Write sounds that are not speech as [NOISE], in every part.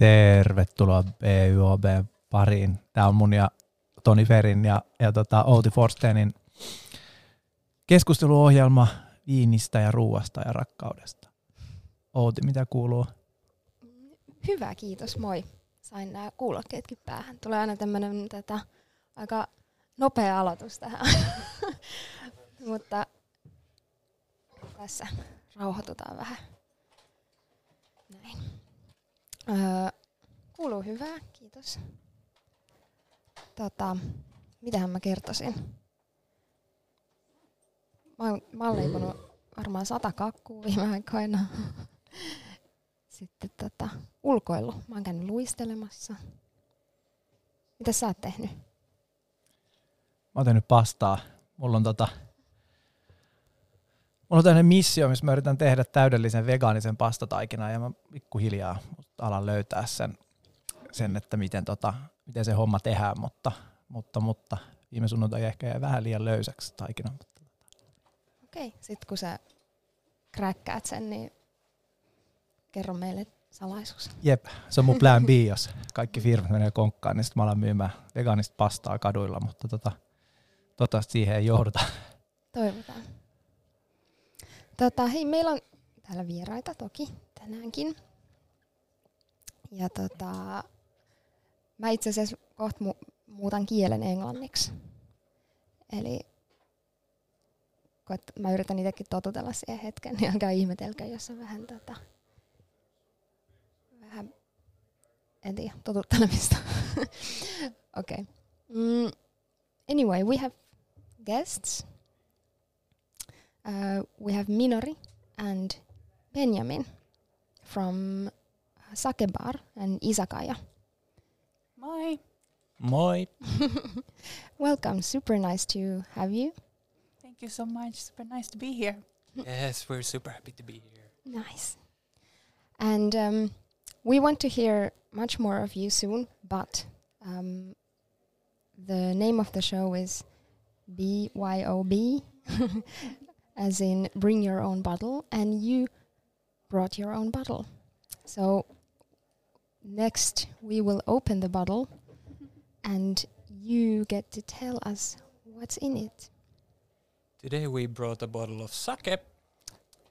Tervetuloa BYOB pariin. Tämä on mun ja Toni Ferin ja, ja tota Outi Forstenin keskusteluohjelma viinistä ja ruuasta ja rakkaudesta. Outi, mitä kuuluu? Hyvä, kiitos, moi. Sain nämä kuulokkeetkin päähän. Tulee aina tämmöinen tätä, aika nopea aloitus tähän. [LAUGHS] Mutta tässä rauhoitutaan vähän. Näin. Öö, kuuluu hyvää, kiitos. Tota, mitähän mä kertoisin? Mä mä oon leiponut varmaan sata kakkuu viime aikoina. Sitten tota, ulkoilu. Mä oon käynyt luistelemassa. Mitä sä oot tehnyt? Mä oon tehnyt pastaa. Mulla on tota, Mulla on tämmöinen missio, missä mä yritän tehdä täydellisen vegaanisen pastataikinan ja mä pikkuhiljaa alan löytää sen, sen että miten, tota, miten se homma tehdään, mutta, mutta, mutta viime sunnuntai ehkä jäi vähän liian löysäksi taikina. Okei, okay. sitten kun sä kräkkäät sen, niin kerro meille salaisuus. Jep, se on mun plan B, jos kaikki firmat menee konkkaan, niin sitten mä alan myymään vegaanista pastaa kaduilla, mutta tota, toivottavasti siihen ei jouduta. Toivotaan. Tota, hei, meillä on täällä vieraita toki tänäänkin. Ja tota, mä itse asiassa kohta mu- muutan kielen englanniksi. Eli kun mä yritän itsekin totutella siihen hetken, niin älkää ihmetelkää, jos on vähän, tota, vähän en tiedä, totuttelemista. [LAUGHS] okay. Mm, anyway, we have guests uh, we have Minori and Benjamin from Sake Bar and Izakaya. Moi. Moi. [LAUGHS] Welcome. Super nice to have you. Thank you so much. Super nice to be here. [LAUGHS] yes, we're super happy to be here. Nice. And um, we want to hear much more of you soon, but um, the name of the show is BYOB. [LAUGHS] as in bring your own bottle, and you brought your own bottle. So next we will open the bottle and you get to tell us what's in it. Today we brought a bottle of sake.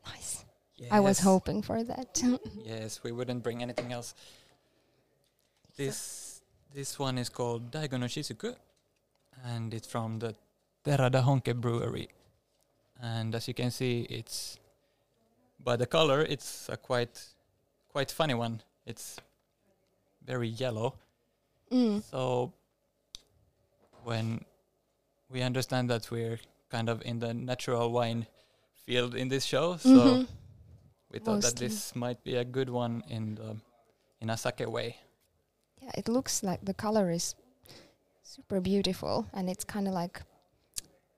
Nice. Yes. I was hoping for that. [LAUGHS] [LAUGHS] yes, we wouldn't bring anything else. This this one is called Daigo no Shizuku and it's from the Terada Honke brewery and as you can see it's by the color it's a quite quite funny one it's very yellow mm. so when we understand that we're kind of in the natural wine field in this show so mm-hmm. we thought Mostly. that this might be a good one in the in a sake way yeah it looks like the color is super beautiful and it's kind of like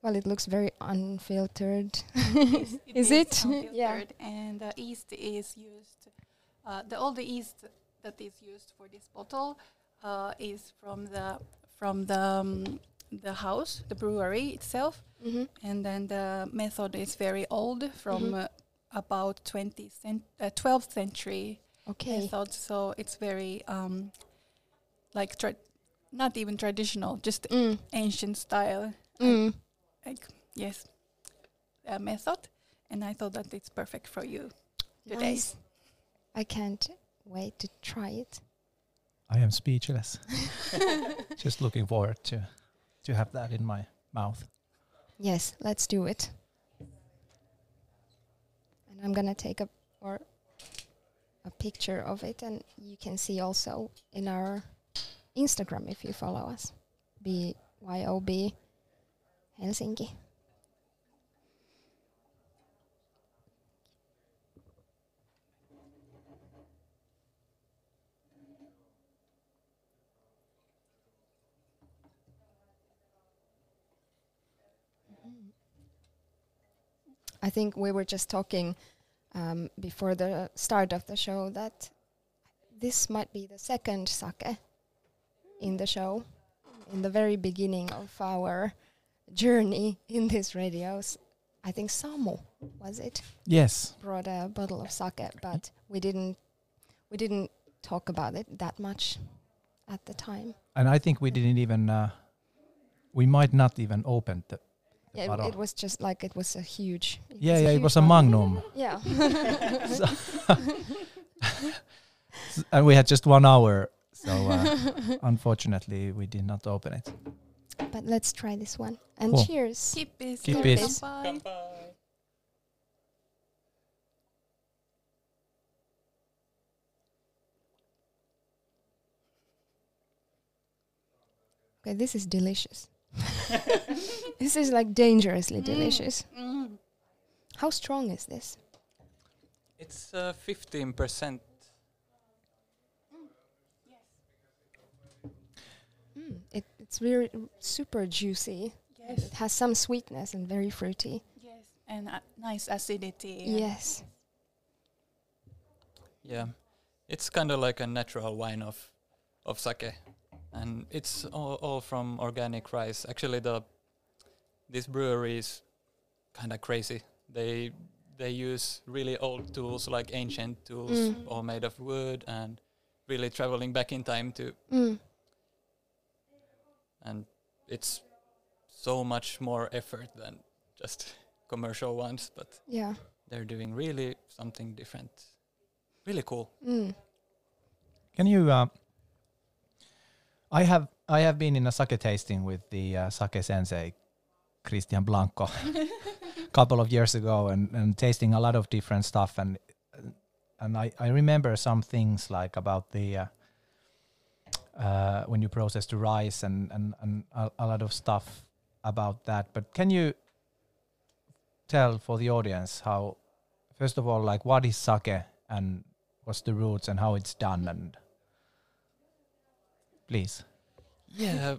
well, it looks very unfiltered. it [LAUGHS] is, it? [LAUGHS] yeah. And the yeast is used. Uh, the all the yeast that is used for this bottle uh, is from the from the um, the house, the brewery itself, mm-hmm. and then the method is very old, from mm-hmm. uh, about 20 cent- 12th uh, century okay. method. So it's very um, like tra- not even traditional, just mm. ancient style. Mm like yes a method and i thought that it's perfect for you today nice. i can't wait to try it. I am speechless. [LAUGHS] Just looking forward to to have that in my mouth. Yes let's do it. And i'm gonna take a or a picture of it and you can see also in our instagram if you follow us. Byob Helsinki. I think we were just talking um, before the start of the show that this might be the second sake in the show. In the very beginning of our journey in this radios. I think Samu was it? Yes. Brought a bottle of sake, but we didn't we didn't talk about it that much at the time. And I think we didn't even. Uh, we might not even open the. The Yeah, it, it was just like it was a huge. it yeah, yeah, it was a bottle. magnum, Yeah. S- [LAUGHS] and we had just one hour, so uh, [LAUGHS] unfortunately we did not open it. but let's try this one. And Cool. cheers. Keep this. Keep this. this. Bye. Okay, this is delicious. [LAUGHS] this is like dangerously Mm. delicious. Mm. How strong is this? It's uh, 15%. Mm, it, it's very super juicy. Yes. It has some sweetness and very fruity. Yes. And uh, nice acidity. Yes. Yeah, it's kind of like a natural wine of of sake, and it's all, all from organic rice. Actually, the this brewery is kind of crazy. They they use really old tools, like ancient tools, Mm. all made of wood, and really traveling back in time to. Mm. And it's so much more effort than just [LAUGHS] commercial ones, but Yeah. they're doing really something different. Really cool. Mm. Can you? Uh, I have I have been in a sake tasting with the uh, sake sensei Christian Blanco a [LAUGHS] couple of years ago, and, and tasting a lot of different stuff, and and I, I remember some things like about the uh, uh, when you process the rice and and, and a, a lot of stuff about that. But can you tell for the audience how, first of all, like what is sake and what's the roots and how it's done and please Yeah,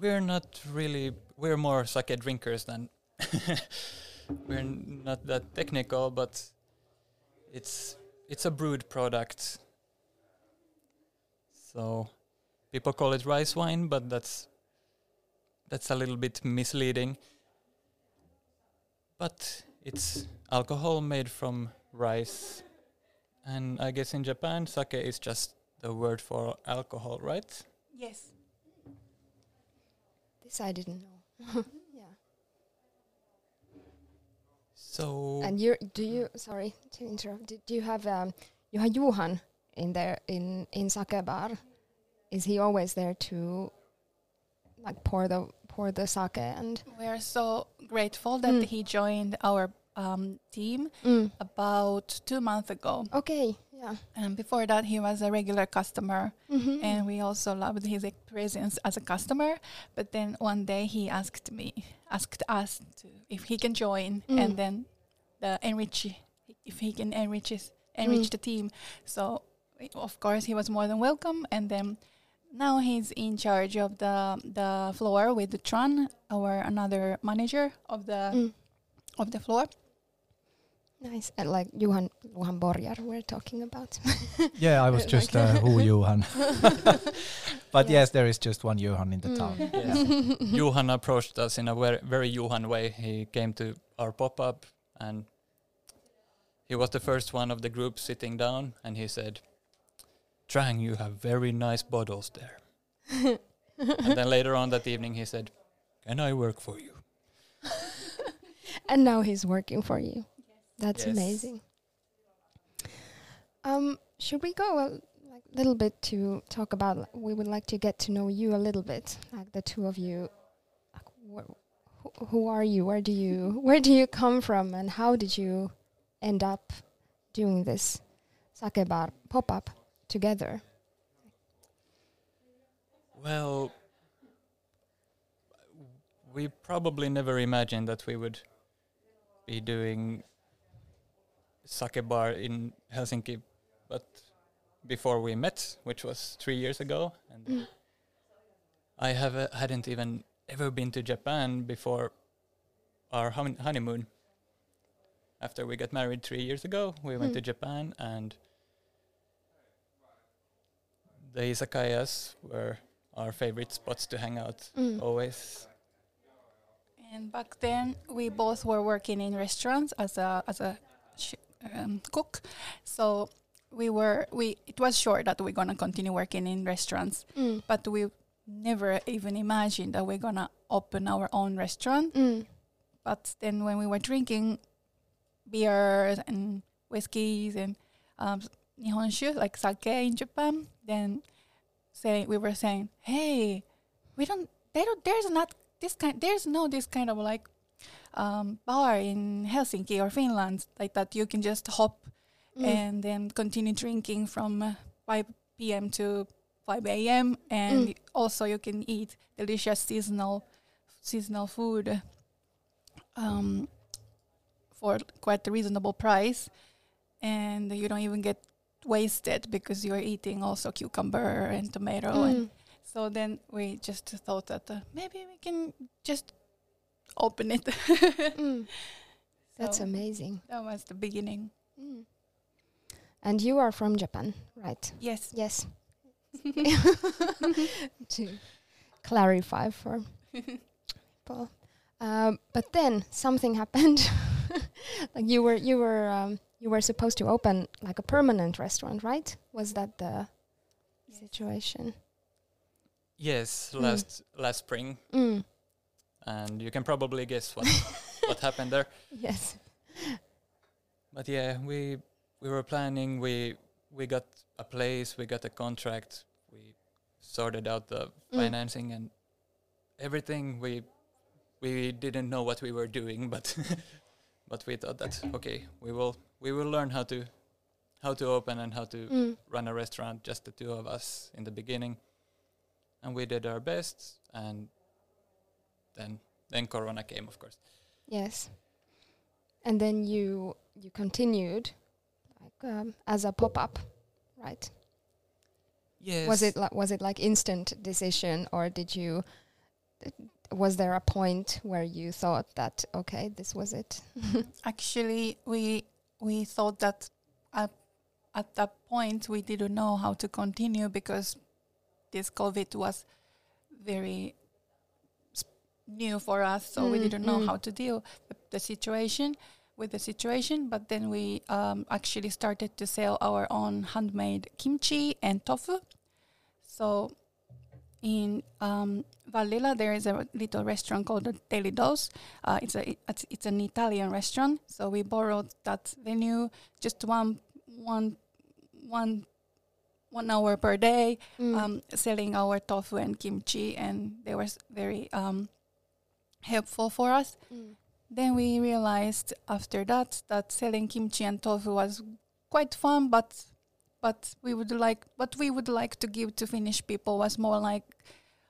we're not really. We're more sake drinkers than. [LAUGHS] we're not that technical, but it's it's a brewed product. So people call it rice wine, but that's that's a little bit misleading. But it's alcohol made from rice, and I guess in Japan, sake is just the word for alcohol, right? Yes. This I didn't know. [LAUGHS] yeah. So And you do you sorry to interrupt. Did you have um you have Johan in there in in sake bar? Is he always there to like pour the pour the sake and We're so grateful that Mm. he joined our um, team mm. about two months ago. Okay, yeah. And before that, he was a regular customer, Mm-hmm. and we also loved his presence as a customer. But then one day he asked me, asked us to if he can join, Mm. and then the enrich, if he can enrich his, enrich Mm. the team. So of course he was more than welcome, and then. Now he's in charge of the the floor with the Tron, our another manager of the Mm. of the floor. Nice. And like Johan Johan Borjar we're talking about. [LAUGHS] yeah i was [LAUGHS] Like- just uh, who johan [LAUGHS] but Yeah. yes there is just one johan in the Mm. town Yes. Johan approached us in a very, very Johan way. He came to our pop up and he was the first one of the group sitting down and he said, Trang, you have very nice bottles there. and then later on that evening he said, Can I work for you? and now he's working for you. That's Yes. amazing. Um, should we go a like little bit to talk about? We would like to get to know you a little bit, like the two of you. Like, wh- who, who are you? Where do you [LAUGHS] where do you come from? And how did you end up doing this sake bar pop up together? Well, we probably never imagined that we would be doing sake bar in Helsinki, but before we met, which was three years ago, and Mm. I have uh, hadn't even ever been to Japan before our hon- honeymoon. After we got married three years ago, we went Hmm. to Japan, and the izakayas were our favorite spots to hang out. Mm. Always, And back then, we both were working in restaurants as a as a sh- um, cook. So we were we it was sure that we're gonna continue working in restaurants, Mm. but we never even imagined that we're gonna open our own restaurant. Mm. But then when we were drinking beers and whiskeys and um, nihonshu like sake in Japan, then say we were saying, hey, we don't, they don't, there's not this kind, there's no this kind of like um, bar in Helsinki or Finland like that you can just hop Mm. and then continue drinking from uh, 5 p.m. to 5 a.m. and Mm. also you can eat delicious seasonal seasonal food um, for quite a reasonable price, and you don't even get wasted because you're eating also cucumber and tomato. And Mm. so then we just thought that uh, maybe we can just open it. [LAUGHS] Mm. That's So amazing. That was the beginning. Mm. And you are from Japan, right? Yes. Yes. [LAUGHS] [LAUGHS] to clarify for people. Um, but then something happened. like you were you were um, you were supposed to open like a permanent restaurant, right? Was that the situation? Yes, Mm. last last spring, Mm. And you can probably guess what [LAUGHS] what happened there. Yes. But yeah, we we were planning. We we got a place. We got a contract. We sorted out the Mm. financing and everything. We we didn't know what we were doing, [LAUGHS] but but we thought that okay, we will we will learn how to how to open and how to Mm. run a restaurant. Just the two of us in the beginning, and we did our best. And then then Corona came, of course. Yes. And then you you continued like um, as a pop up, right? Yes. Was it like was it like instant decision or did you was there a point where you thought that okay this was it [LAUGHS] Actually, we we thought that at, at that point we didn't know how to continue because this COVID was very s- new for us, so we Mm, didn't know mm. how to deal with the situation with the situation. But then we um, actually started to sell our own handmade kimchi and tofu. So in um, Vallila, there is a little restaurant called the Daily Dose. Uh, it's a it's, it's an Italian restaurant, so we borrowed that venue just one one one one hour per day, Mm. um, selling our tofu and kimchi, and they were very um, helpful for us. Mm. Then we realized after that that selling kimchi and tofu was quite fun, but but we would like what we would like to give to Finnish people was more like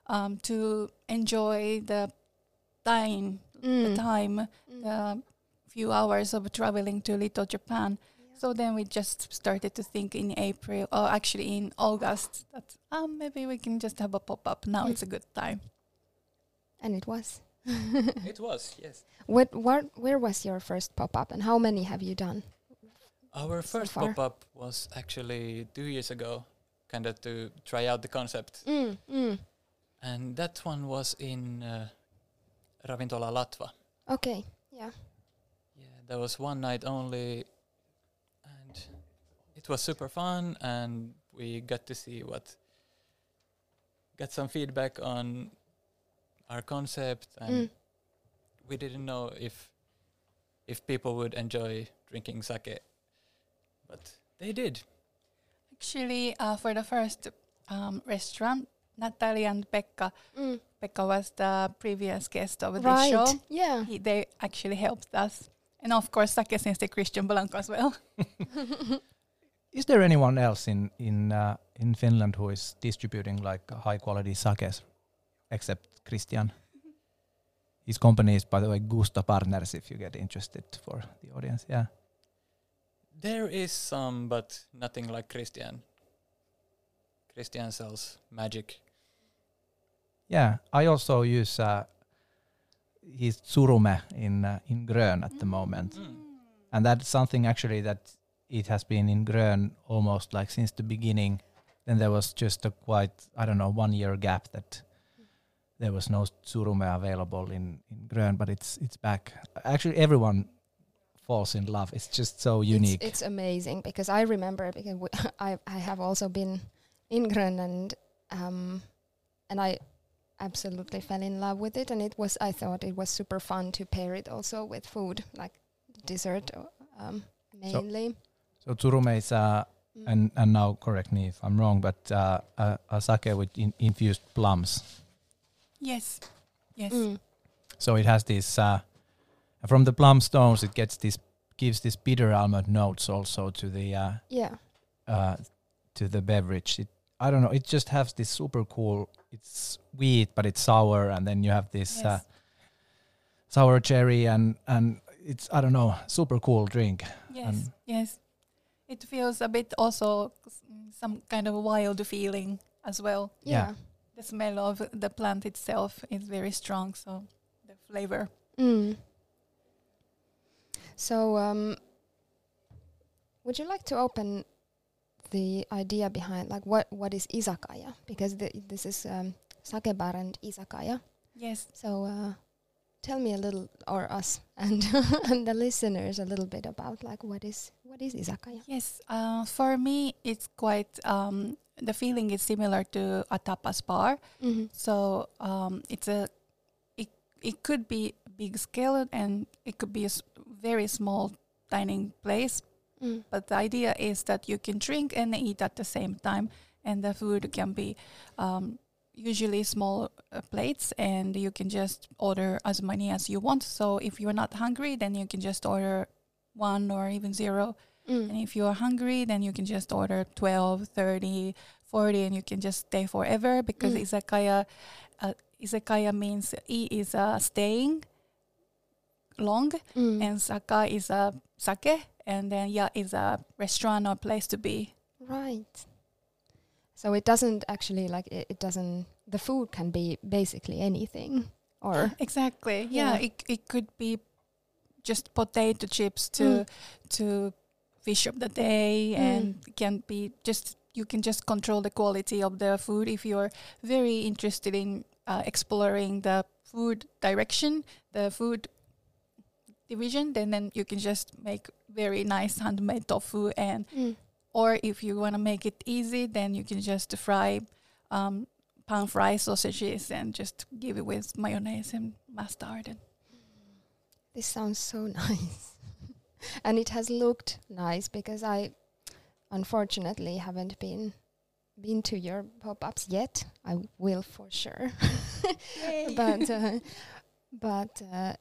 um, to enjoy the time, the Mm. time, Mm. the few hours of traveling to Little Japan. So then we just started to think in April, or actually in August, that um, maybe we can just have a pop up. Now Mm. it's a good time. and it was It was yes. what what where was your first pop up and how many have you done Our first pop up was actually two years ago, kind of to try out the concept, mm. Mm. and that one was in uh, Ravintola Latva. okay yeah Yeah, there was one night only, and it was super fun, and we got to see what, got some feedback on our concept, and Mm. we didn't know if if people would enjoy drinking sake, but they did. Actually, uh, for the first um, restaurant, Natalie and Pekka, Mm. Pekka was the previous guest of the right show. yeah He, they actually helped us. And of course, Sake Sensei Christian Blanco as well. [LAUGHS] Is there anyone else in in uh, in Finland who is distributing like high quality sakes except Christian? His company is, by the way, Gusto Partners. If you get interested for the audience, yeah. There is some, but nothing like Christian. Christian sells magic. Yeah, I also use uh, his Tsurume in uh, in Grön at the moment, Mm. and that's something actually that it has been in Grön almost like since the beginning. Then there was just a quite I don't know one year gap that there was no Tsurume available in in Grön, but it's it's back. Actually, everyone falls in love. It's just so unique. It's, amazing because I remember because [LAUGHS] I I have also been in Grönland, um, and I absolutely fell in love with it. And it was I thought it was super fun to pair it also with food like dessert, um, mainly. so Tsurume is, uh, Mm. and and now correct me if I'm wrong, but uh, a, a sake with in, infused plums. Yes. Yes. Mm. So it has this uh, from the plum stones. It gets this gives this bitter almond notes also to the uh, Yeah. uh, to the beverage. It I don't know. It just has this super cool. It's sweet, but it's sour, and then you have this uh, sour cherry, and and it's I don't know, super cool drink. Yes. and- yes. It feels a bit also some kind of wild feeling as well. Yeah. Yeah. The smell of the plant itself is very strong, so the flavor. Mm. So, um, would you like to open the idea behind, like, what what is izakaya? Because the, this is um, sake bar and izakaya. Yes. So, uh, tell me a little, or us [LAUGHS] and and the listeners, a little bit about like what is what is izakaya? Yes. Uh, for me, it's quite. Um, the feeling is similar to a tapas bar. Mm-hmm. So um, it's a. It it could be big scale and it could be a s- very small dining place. Mm. But the idea is that you can drink and eat at the same time, and the food can be um, usually small uh, plates, and you can just order as many as you want. So if you're not hungry, then you can just order one or even zero. And Mm. if you are hungry, then you can just order 12, 30, 40, and you can just stay forever because Mm. izakaya, uh, izakaya means i is uh, staying long, Mm. and saka is a sake, and then ya is a restaurant or place to be. Right. So it doesn't actually like it, it doesn't. The food can be basically anything, or Exactly. Yeah. Yeah, it it could be just potato chips to Mm. to fish of the day, Mm. and can be just you can just control the quality of the food if you're very interested in uh, exploring the food direction, the food division. Then then you can just make very nice handmade tofu and Mm. or if you want to make it easy, then you can just fry um, pan fry sausages and just give it with mayonnaise and mustard. And This sounds so [LAUGHS] nice. And it has looked nice because I unfortunately haven't been been to your pop-ups yet. I will for sure. [LAUGHS] but uh, but uh,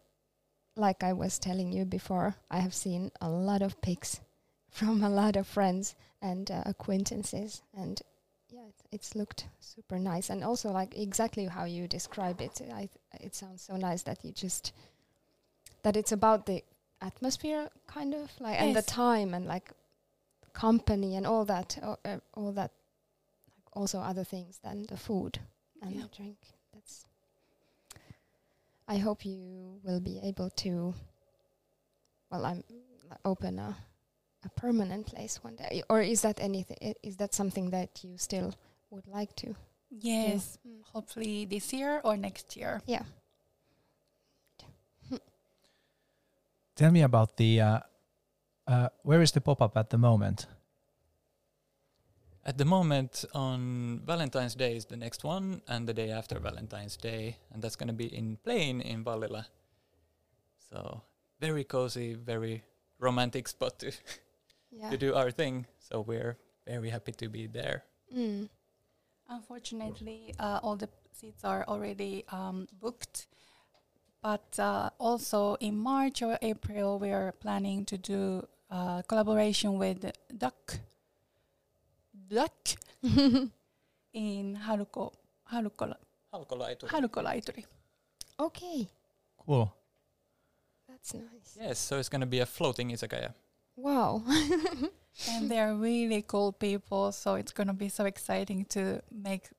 like I was telling you before, I have seen a lot of pics from a lot of friends and uh, acquaintances and yeah, it, it's looked super nice and also like exactly how you describe it. I it sounds so nice that you just that it's about the atmosphere kind of like and the time and like company and all that uh, uh, all that like also other things than the food and Yeah. the drink that's i hope you will be able to well i'm open a a permanent place one day or is that anything is that something that you still would like to yes, Mm. hopefully this year or next year. yeah Tell me about the. Uh, uh, where is the pop up at the moment? At the moment, on Valentine's Day is the next one, and the day after Valentine's Day, and that's going to be in Plain in Vallila. So very cozy, very romantic spot to, yeah to do our thing. So we're very happy to be there. mm. Unfortunately, uh, all the seats are already um, booked. But uh, also in March or April, we are planning to do uh, collaboration with Duck, Duck [LAUGHS] in Haruko, Haruko, Halkolaituri. Harukolaituri. okay Cool. that's nice Yes, so it's going to be a floating izakaya. wow [LAUGHS] and they're really cool people, so it's going to be so exciting to make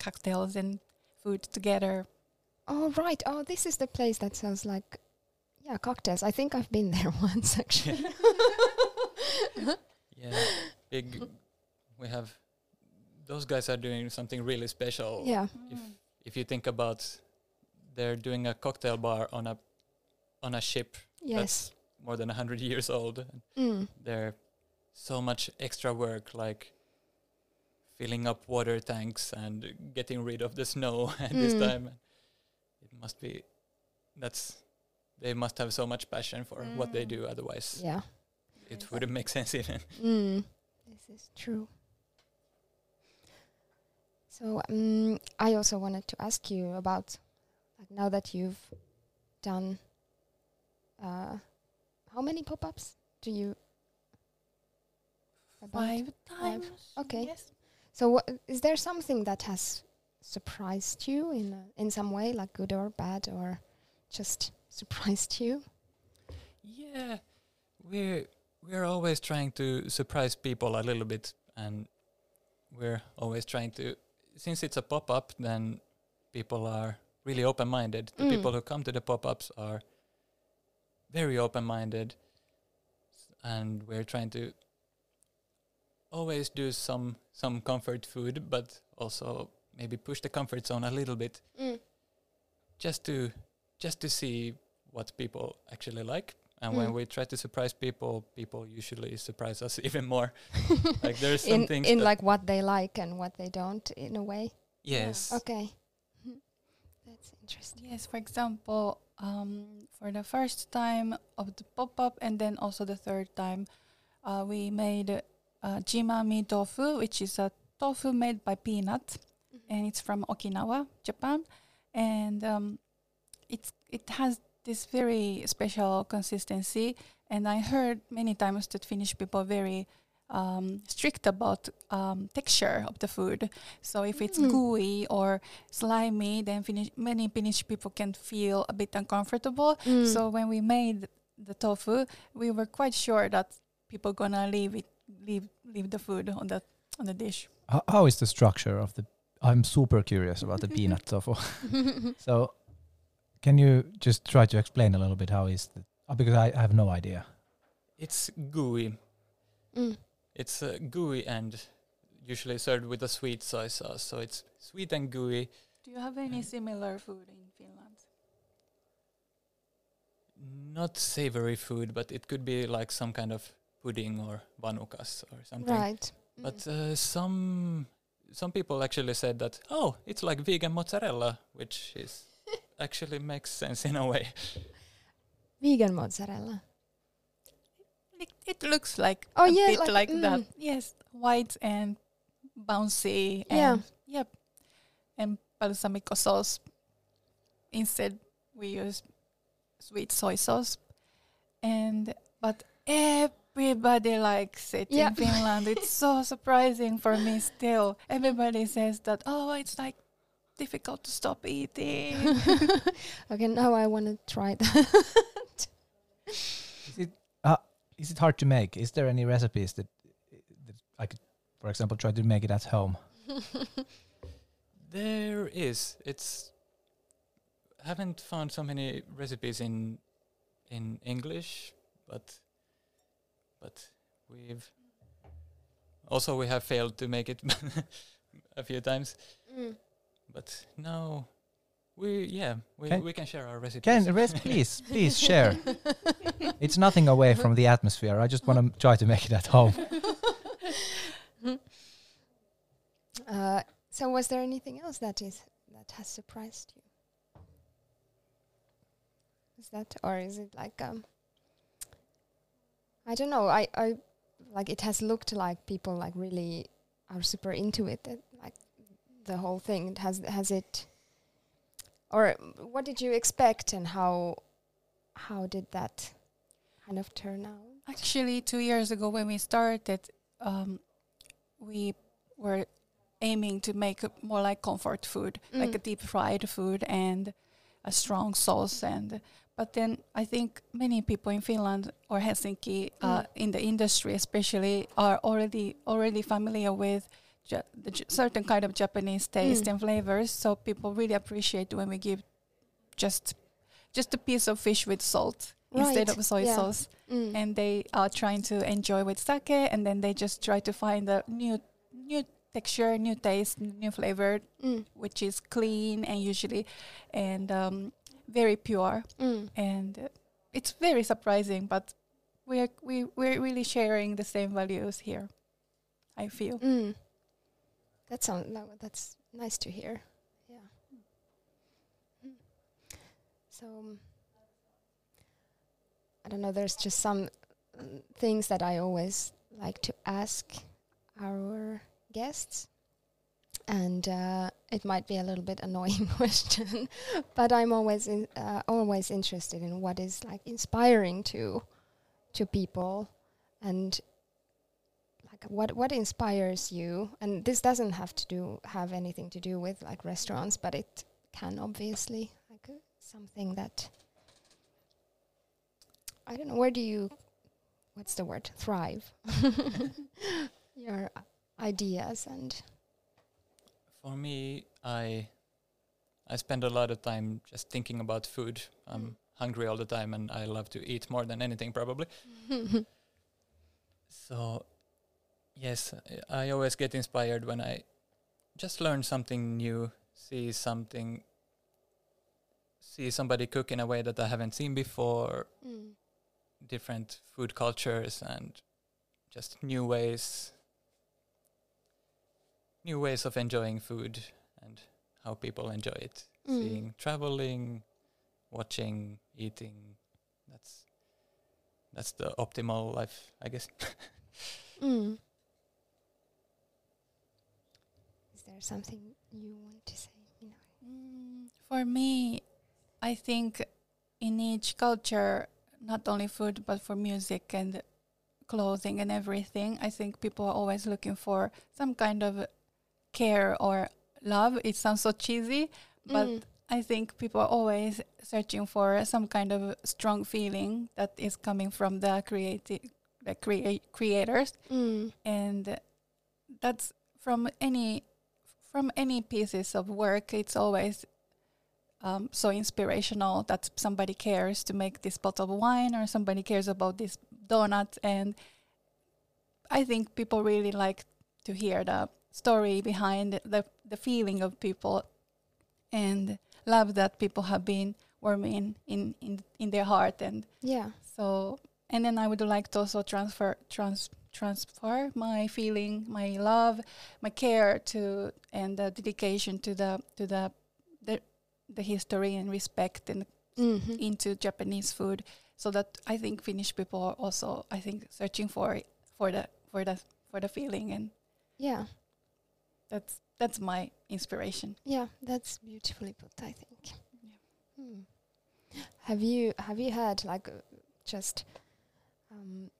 cocktails and food together. Oh right. Oh, this is the place that sells like yeah cocktails. I think I've been there [LAUGHS] once actually. Yeah, big. We have those guys are doing something really special. yeah. If Mm. if you think about, they're doing a cocktail bar on a on a ship. Yes. That's more than 100 years old. Mm. They're so much extra work, like filling up water tanks and getting rid of the snow [LAUGHS] at this Mm. time. It must be, that's, they must have so much passion for what they Mm. do, otherwise, Yeah. it wouldn't make sense even. [LAUGHS] Mm. This is true. So um, I also wanted to ask you about like now that you've done uh, how many pop-ups do you about? Five times. Okay. Yes. So wha- is there something that has surprised you in in some way, like good or bad, or just surprised you? Yeah, we're we're always trying to surprise people a little bit, and we're always trying to. Since it's a pop up, then people are really open minded. The Mm. people who come to the pop ups are very open minded, and we're trying to always do some some comfort food, but also maybe push the comfort zone a little bit, just to just to see what people actually like. And when Mm. we try to surprise people, people usually surprise us [LAUGHS] even more. [LAUGHS] like there's some in things in like what they like and what they don't, in a way. yes, Okay, [LAUGHS] that's interesting. Yes, for example, um, for the first time of the pop up, and then also the third time, uh, we made uh, jimami tofu, which is a tofu made by peanut, and it's from Okinawa, Japan, and um, it's it has this very special consistency. And I heard many times that Finnish people are very um, strict about um, texture of the food. So if it's Mm. gooey or slimy, then Finnish, many Finnish people can feel a bit uncomfortable. Mm. So when we made the tofu, we were quite sure that people gonna leave it, leave leave the food on the on the dish. How, how is the structure of the? I'm super curious about the [LAUGHS] peanut tofu. [LAUGHS] So, can you just try to explain a little bit how is the? uh, Because I, I have no idea. it's gooey. Mm. It's uh, gooey and usually served with a sweet soy sauce. So it's sweet and gooey. Do you have any Mm. similar food in Finland? Not savory food, but it could be like some kind of pudding or vanukas or something. Right. But uh, some some people actually said that oh, it's like vegan mozzarella, which is [LAUGHS] actually makes sense in a way. vegan mozzarella. It, it looks like Oh, a yeah, bit like- like, that. mm. Yes, white and bouncy. Yeah. And, Yep. And balsamico sauce. Instead, we use sweet soy sauce. And but everybody likes it Yeah. in Finland. It's so [LAUGHS] surprising for me still. Everybody says that oh, it's like difficult to stop eating. [LAUGHS] okay, now I want to try that. Is it uh, is it hard to make? Is there any recipes that that I could, for example, try to make it at home? There is. It's haven't found so many recipes in in English, but but we've also we have failed to make it [LAUGHS] a few times. Mm. But now we yeah we Can- we can share our recipes. Can res- please please share? [LAUGHS] It's nothing away from the atmosphere. I just want to try to make it at home. [LAUGHS] Uh, so, was there anything else that is that has surprised you? Is that, or is it like um? I don't know. I I like it has looked like people like really are super into it. That, like the whole thing. It has has it, or what did you expect, and how how did that kind of turn out? Actually, two years ago when we started, um, we were aiming to make more like comfort food, like Mm. a deep fried food and a strong sauce. And but then I think many people in Finland or Helsinki, uh, Mm. in the industry especially, are already already familiar with. Ja- the j- certain kind of Japanese taste Mm. and flavors, so people really appreciate when we give just just a piece of fish with salt instead of soy yeah. sauce Mm. and they are trying to enjoy with sake and then they just try to find a new new texture new taste new flavor Mm. which is clean and usually and um, very pure Mm. and uh, it's very surprising, but we're we we're really sharing the same values here. I feel. Mm. That that's nice to hear. Yeah. Mm. So um, I don't know. There's just some mm, things that I always like to ask our guests, and uh, it might be a little bit [LAUGHS] annoying question, but I'm always in, uh, always interested in what is like inspiring to to people and like what what inspires you? And this doesn't have to do have anything to do with like restaurants but it can obviously like uh, something that i don't know where do you what's the word? Thrive. [LAUGHS] Your ideas and For me, I I spend a lot of time just thinking about food. I'm Mm. hungry all the time, and I love to eat more than anything, probably. [LAUGHS] So, yes, I- I always get inspired when I just learn something new, see something, see somebody cook in a way that I haven't seen before, Mm. different food cultures, and just new ways, new ways of enjoying food and how people enjoy it. Mm. Seeing, traveling, watching, eating. That's that's the optimal life, I guess. [LAUGHS] Mm. Is there something you want to say? Minori? Mm, for me, I think in each culture, not only food but for music and clothing and everything, I think people are always looking for some kind of care or love. It sounds so cheesy, but Mm. I think people are always searching for some kind of strong feeling that is coming from the creative, the crea- creators, Mm. and that's from any from any pieces of work. It's always um, so inspirational that somebody cares to make this bottle of wine or somebody cares about this donut, and I think people really like to hear the story behind the the feeling of people and love that people have been warming in, in, in their heart and Yeah. so and then I would like to also transfer trans transfer my feeling, my love, my care to and the dedication to the to the the, the history and respect and Mm-hmm. into Japanese food. So that I think Finnish people are also I think searching for for the for the for the feeling and Yeah. That's that's my inspiration. Yeah, that's beautifully put. I think. Yeah. Hmm. Have you have you had like uh, just um,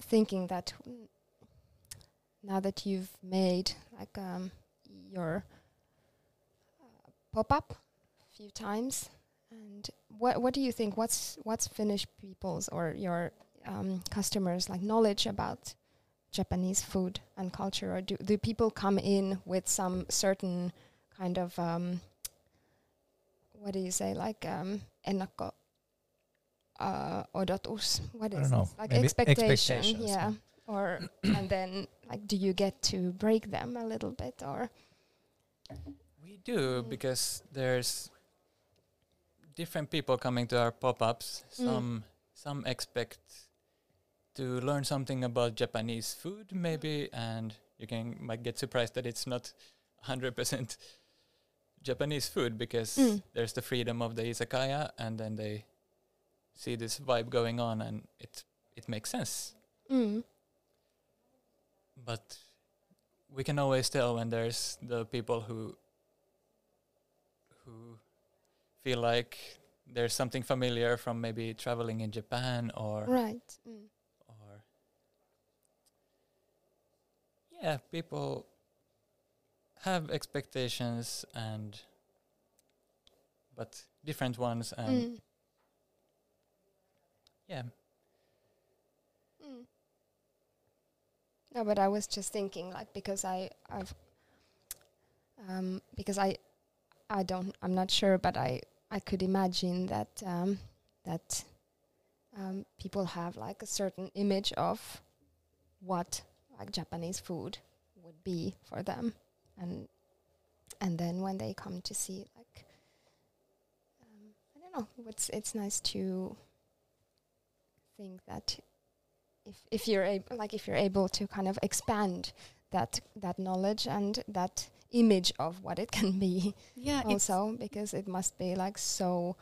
thinking that now that you've made like um, your uh, pop up a few times, and what what do you think? What's what's Finnish people's or your um, customers like knowledge about Japanese food and culture, or do do people come in with some certain kind of um, what do you say like um, ennakko uh, odotus? What I don't know. this? like Maybe expectation? Yeah, or and then like do you get to break them a little bit or? We do Mm. because there's different people coming to our pop-ups. Mm. Some some expect to learn something about Japanese food maybe and you can might get surprised that it's not 100% Japanese food because Mm. there's the freedom of the izakaya and then they see this vibe going on and it it makes sense. Mm. but we can always tell when there's the people who who feel like there's something familiar from maybe traveling in Japan or Right. Mm. or yeah people have expectations and but different ones and Mm. yeah Mm. No, but I was just thinking, like, because I, I've, um, because I, I don't, I'm not sure, but I, I could imagine that, um, that, um, people have like a certain image of what like Japanese food would be for them, and, and then when they come to see, like, um, I don't know, it's it's nice to think that if if you're able, like if you're able to kind of expand that that knowledge and that image of what it can be Yeah, also because it must be like so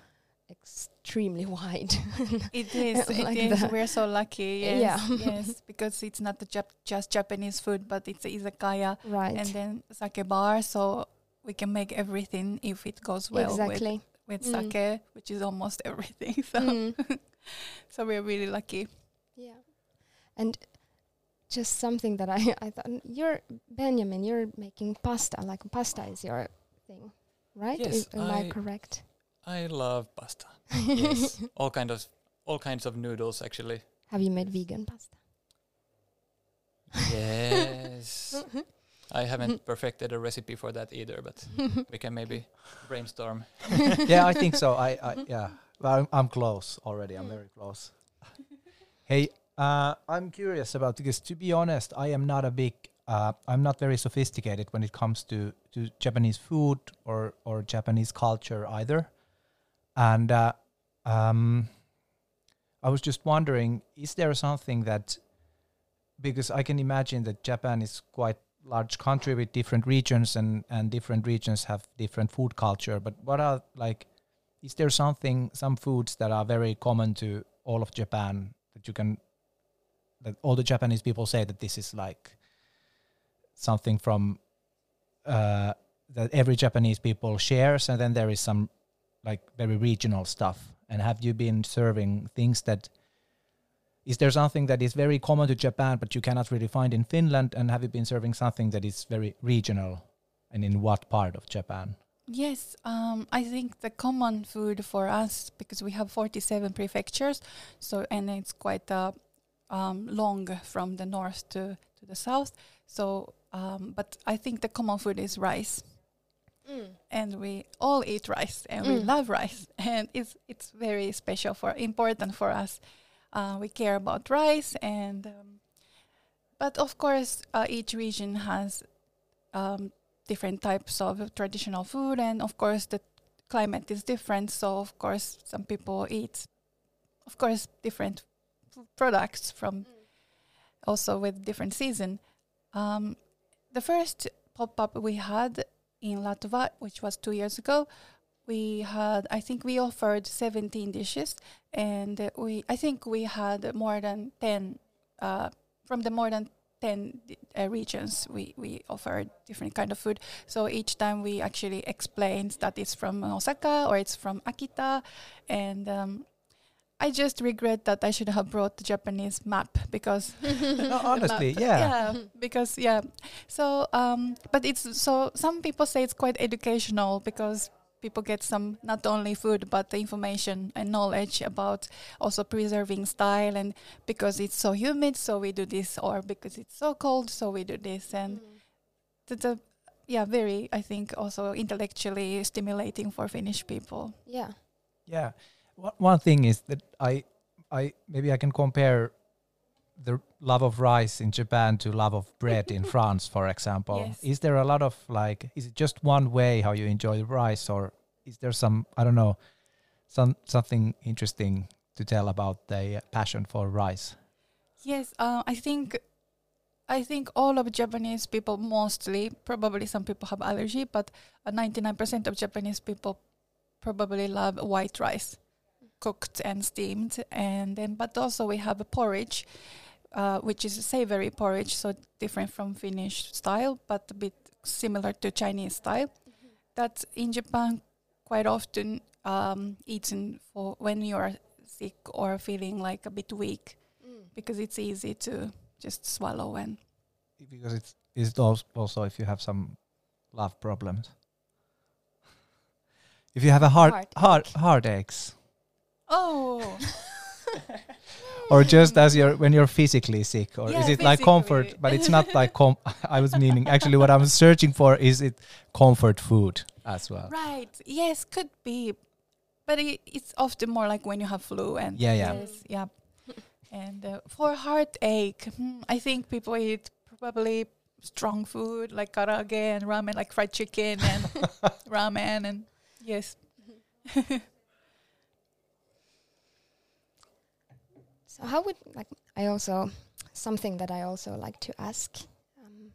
extremely wide. [LAUGHS] it [LAUGHS] is. like it is. the- We're so lucky. Yes, Yeah. [LAUGHS] yes, because it's not the Jap- just Japanese food, but it's a izakaya right. and then sake bar. So we can make everything if it goes well with exactly. with Mm. sake, which is almost everything. So Mm. so we're really lucky. Yeah. And just something that I, I thought you're Benjamin, you're making pasta. Like pasta is your thing, right? Yes, Is- am I, I- correct? I love pasta. [LAUGHS] Yes, all kind of all kinds of noodles actually. Have you made vegan pasta? Yes. [LAUGHS] I haven't perfected a recipe for that either, but we can maybe brainstorm. [LAUGHS] yeah, I think so. I, I yeah. Well, I'm, I'm close already. I'm very close. hey, uh, I'm curious about because to be honest, I am not a big. Uh, I'm not very sophisticated when it comes to to Japanese food or or Japanese culture either, and uh, um, I was just wondering, is there something that because I can imagine that Japan is quite large country with different regions and and different regions have different food culture but what are like is there something some foods that are very common to all of japan that you can that all the japanese people say that this is like something from uh that every japanese people shares and then there is some like very regional stuff and have you been serving things that is there something that is very common to Japan but you cannot really find in Finland? And have you been serving something that is very regional? And in what part of Japan? Yes, um, I think the common food for us because we have 47 prefectures, so and it's quite uh, um, long from the north to, to the south. So, um, but I think the common food is rice, Mm. and we all eat rice, and we Mm. love rice, [LAUGHS] and it's it's very special for important for us. Uh, we care about rice, and um, but of course, uh, each region has um, different types of traditional food, and of course, the climate is different. So, of course, some people eat, of course, different products from also with different season. Um, the first pop up we had in Latva, which was two years ago, we had I think we offered 17 dishes, and we I think we had more than 10 uh, from the more than 10 uh, regions we, we offered different kind of food. So each time we actually explained that it's from osaka or it's from akita and um, i just regret that i should have brought the japanese map because [LAUGHS] No, [LAUGHS] honestly, yeah. yeah [LAUGHS] because yeah so um but it's so some people say it's quite educational because people get some not only food but the information and knowledge about also preserving style and because it's so humid so we do this or because it's so cold so we do this and it's a yeah very i think also intellectually stimulating for finnish people Yeah. Yeah. One thing is that I, I maybe I can compare the love of rice in Japan to love of bread in [LAUGHS] France, for example. Yes. Is there a lot of like, is it just one way how you enjoy rice, or is there some I don't know, some something interesting to tell about the passion for rice? Yes, uh, I think I think all of Japanese people mostly, probably some people have allergy, but uh, 99% of Japanese people probably love white rice, cooked and steamed, and then but also we have a porridge, uh, which is a savory porridge, so different from Finnish style, but a bit similar to Chinese style. That's in Japan quite often um, eaten for when you are sick or feeling like a bit weak because it's easy to just swallow and Because it's is it also if you have some love problems. [LAUGHS] If you have a heart Heartache. heart heartaches, oh [LAUGHS] or just as you're when you're physically sick, or is Yeah, it like comfort? But it's not like com. [LAUGHS] I was meaning actually what I'm searching for is it comfort food as well. right yes could be but it, it's often more like when you have flu and Yeah, yeah. yes, yeah and uh, for heartache hmm, i think people eat probably strong food like karaage and ramen like fried chicken and [LAUGHS] ramen and yes So how would like I also something that I also like to ask um,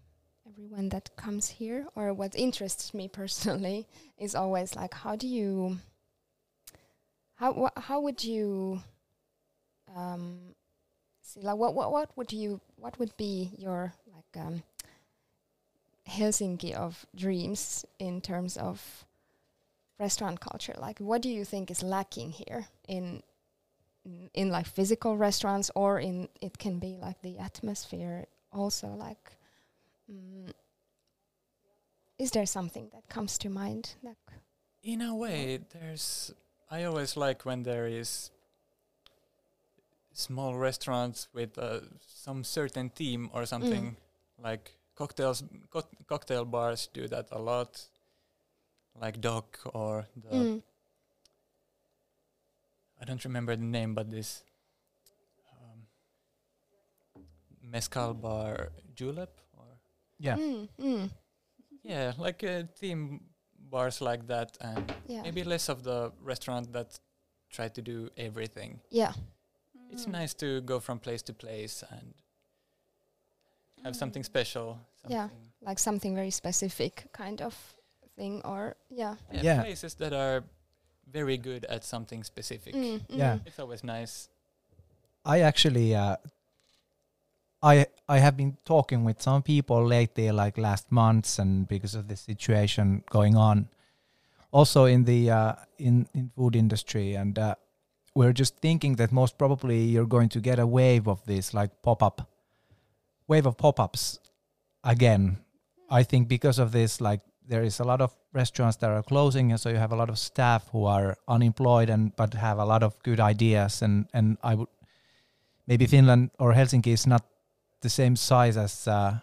everyone that comes here or what interests me [LAUGHS] personally is always like how do you how how would you um, see like what what what would you what would be your like um, Helsinki of dreams in terms of restaurant culture? Like what do you think is lacking here in in, like physical restaurants or in it can be like the atmosphere also like mm, is there something that comes to mind like In a way, there's. I always like when there is small restaurants with uh, some certain theme or something like cocktails. Co- cocktail bars do that a lot, like Doc or the. mm, I don't remember the name, but this um, mezcal bar julep or Yeah. mm, mm, yeah, like uh, theme bars like that, and yeah maybe less of the restaurant that try to do everything. yeah It's Mm. nice to go from place to place and have something Mm. special. Yeah. like something very specific kind of thing or yeah yeah, Yeah. places that are very good at something specific. Mm, Yeah. mm, It's always nice. I actually uh, I I have been talking with some people lately, like last months, and because of the situation going on, also in the uh, in in food industry, and uh, we're just thinking that most probably you're going to get a wave of this, like pop up, wave of pop ups, again. I think because of this, like there is a lot of restaurants that are closing, and so you have a lot of staff who are unemployed and but have a lot of good ideas, and and I would maybe Finland or Helsinki is not the same size as uh,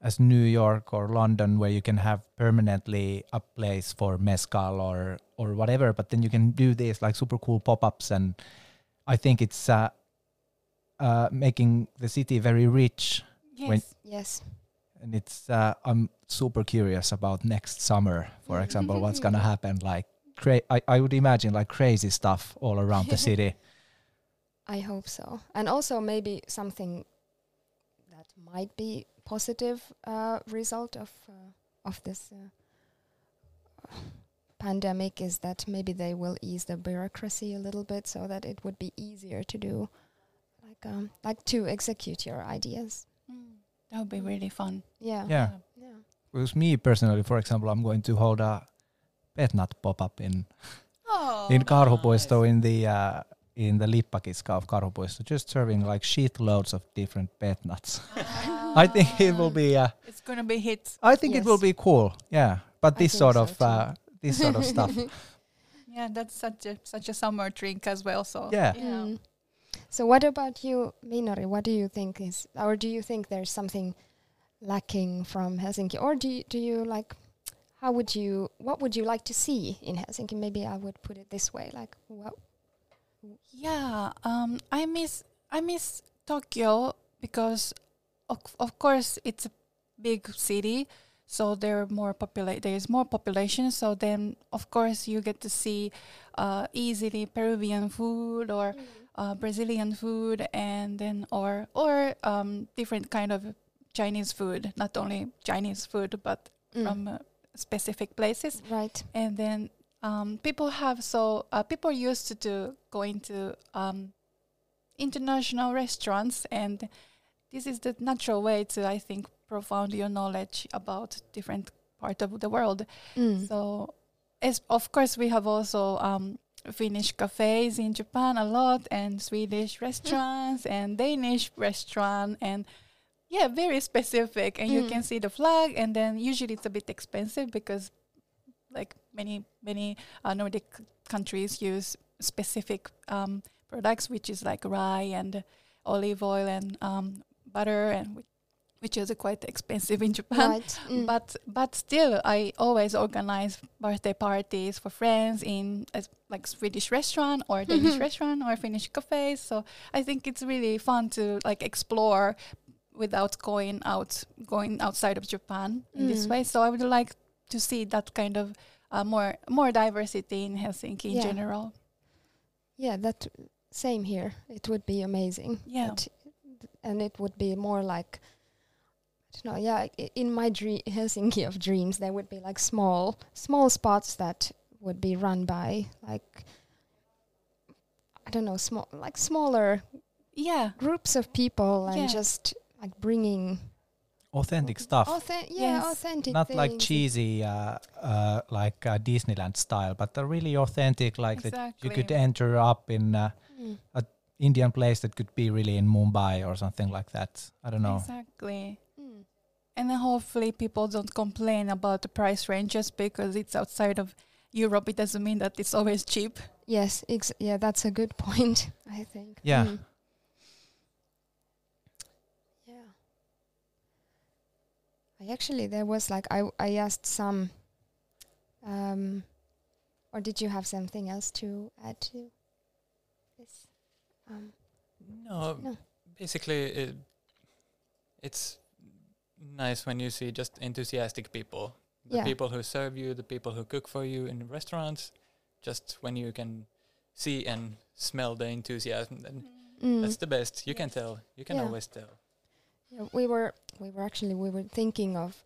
as New York or London, where you can have permanently a place for mezcal or or whatever. But then you can do this like super cool pop ups, and I think it's uh, uh, making the city very rich. Yes. Yes And it's uh, I'm super curious about next summer, for example, what's gonna [LAUGHS] happen. Like cra- I I would imagine like crazy stuff all around the city. [LAUGHS] I hope so. And also maybe something that might be positive uh, result of uh, of this uh, pandemic is that maybe they will ease the bureaucracy a little bit so that it would be easier to do like um like to execute your ideas. That would be really fun. Yeah. Yeah. Yeah. Because me personally, for example, I'm going to hold a pet nat pop up in Oh, in Karhupuisto in the uh, in the Lippakiska of Karhupuisto, just serving like shitloads of different pet nats. [LAUGHS] I think it will be. Uh, It's gonna be hit. I think it will be cool. Yeah, but this sort so of uh, this sort of stuff. [LAUGHS] Yeah, that's such a such a summer drink as well. So Yeah. Mm. So what about you, Minori? What do you think is, or do you think there's something lacking from Helsinki, or do you, do you like? How would you? What would you like to see in Helsinki? Maybe I would put it this way: like, what? Yeah, um, I miss I miss Tokyo because of, of course it's a big city, so there are more popula- there is more population. So then of course you get to see uh, easily Peruvian food or uh, Brazilian food, and then or or um, different kind of Chinese food. Not only Chinese food, but Mm. from uh, specific places right. and then um, people have so uh, people used to do going to um, international restaurants and this is the natural way to i think profound your knowledge about different part of the world Mm. so as of course we have also um, finnish cafes in japan a lot and swedish restaurants and danish restaurant and yeah very specific and you Mm. can see the flag and then usually it's a bit expensive because like many many uh, nordic countries use specific um, products which is like rye and olive oil and um, butter and which is uh, quite expensive in japan Right. [LAUGHS] Mm. but but still i always organize birthday parties for friends in a s- like swedish restaurant or danish restaurant or finnish cafes so i think it's really fun to like explore without going out going outside of japan in this Mm. way so i would like to see that kind of uh, more more diversity in helsinki in general yeah, that same here. It would be amazing. Yeah. And it would be more like I don't know. Yeah, in my dream, [LAUGHS] Helsinki of dreams, there would be like small, small spots that would be run by like I don't know, small, like smaller Yeah. groups of people, and Yeah. just like bringing Authentic stuff. Authen- yeah, Yes. authentic. Not like cheesy, uh, uh, like uh, Disneyland style, but a really authentic, like that you could enter up in uh, Mm. Indian place that could be really in Mumbai or something like that. I don't know. Exactly. And then hopefully people don't complain about the price range just because it's outside of Europe. It doesn't mean that it's always cheap. Yes, ex- yeah, that's a good point. [LAUGHS] I think. Yeah. Mm. Yeah. I actually there was like I I asked some. Um, or did you have something else to add to this? Um, No, No. basically, it, it's nice when you see just enthusiastic people. The Yeah. people who serve you, the people who cook for you in restaurants. Just when you can see and smell the enthusiasm, then mm. that's the best. You can tell. You can Yeah. always tell. Yeah, we were we were actually we were thinking of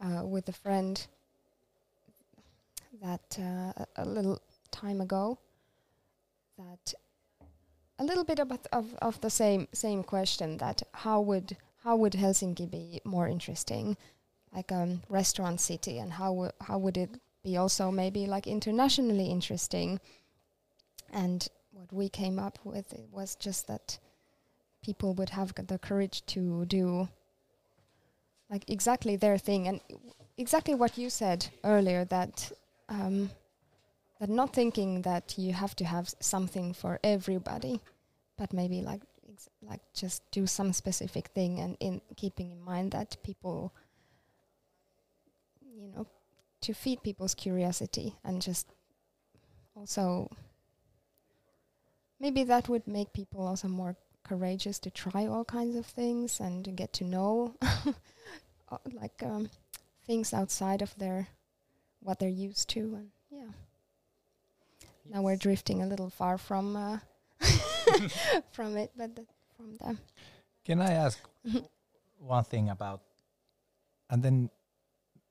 uh, with a friend that uh, a- a little time ago that a little bit about of, of the same same question that how would how would Helsinki be more interesting like a um, restaurant city and how how would it be also maybe like internationally interesting? And what we came up with it was just that people would have the courage to do like exactly their thing. And exactly what you said earlier that um, that not thinking that you have to have something for everybody but maybe like ex- like just do some specific thing and in keeping in mind that people you know to feed people's curiosity and just also maybe that would make people also more courageous to try all kinds of things and to get to know [LAUGHS] uh, like um, things outside of their what they're used to and yeah. Now we're drifting a little far from uh, [LAUGHS] [LAUGHS] from it but the, from them Can I ask [LAUGHS] one thing about, and then